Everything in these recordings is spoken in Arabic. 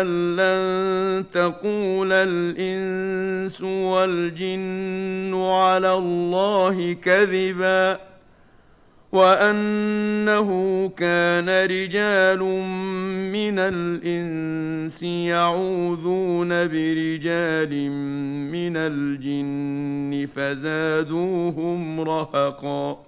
أن لن تقول الإنس والجن على الله كذبا وأنه كان رجال من الإنس يعوذون برجال من الجن فزادوهم رهقا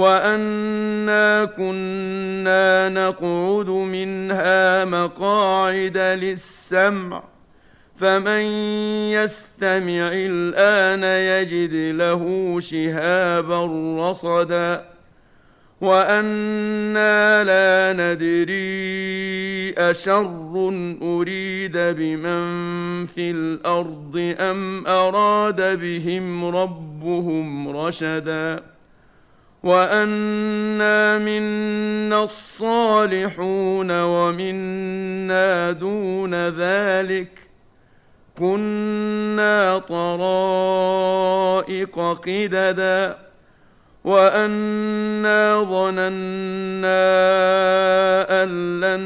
وانا كنا نقعد منها مقاعد للسمع فمن يستمع الان يجد له شهابا رصدا وأنا لا ندري اشر اريد بمن في الأرض ام اراد بهم ربهم رشدا وانا منا الصالحون ومنا دون ذلك كنا طرائق قددا وانا ظننا ان لن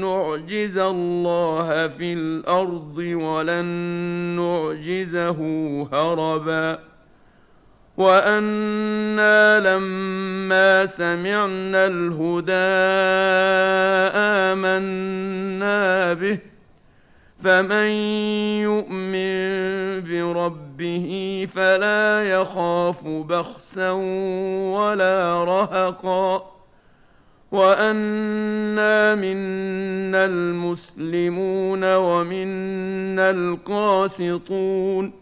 نعجز الله في الأرض ولن نعجزه هربا وأنا لما سمعنا الهدى امنا به فمن يؤمن بربه فلا يخاف بخسا ولا رهقا وانا منا المسلمون ومنا القاسطون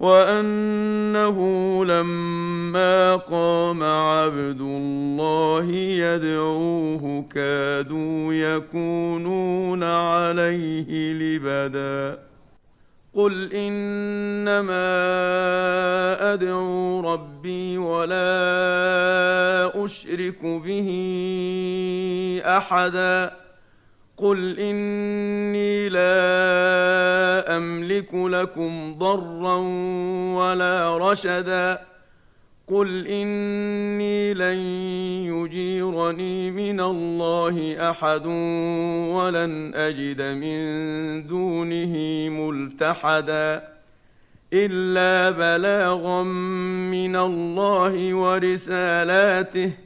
وأنه لما قام عبد الله يدعوه كادوا يكونون عليه لبدا. قل إنما أدعو ربي ولا أشرك به أحدا. قل اني لا املك لكم ضرا ولا رشدا قل اني لن يجيرني من الله احد ولن اجد من دونه ملتحدا الا بلاغا من الله ورسالاته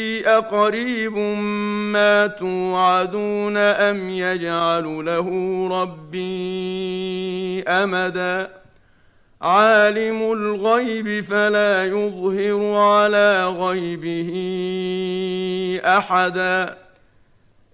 أقريب ما توعدون أم يجعل له ربي أمدا؟ عالم الغيب فلا يظهر على غيبه أحدا.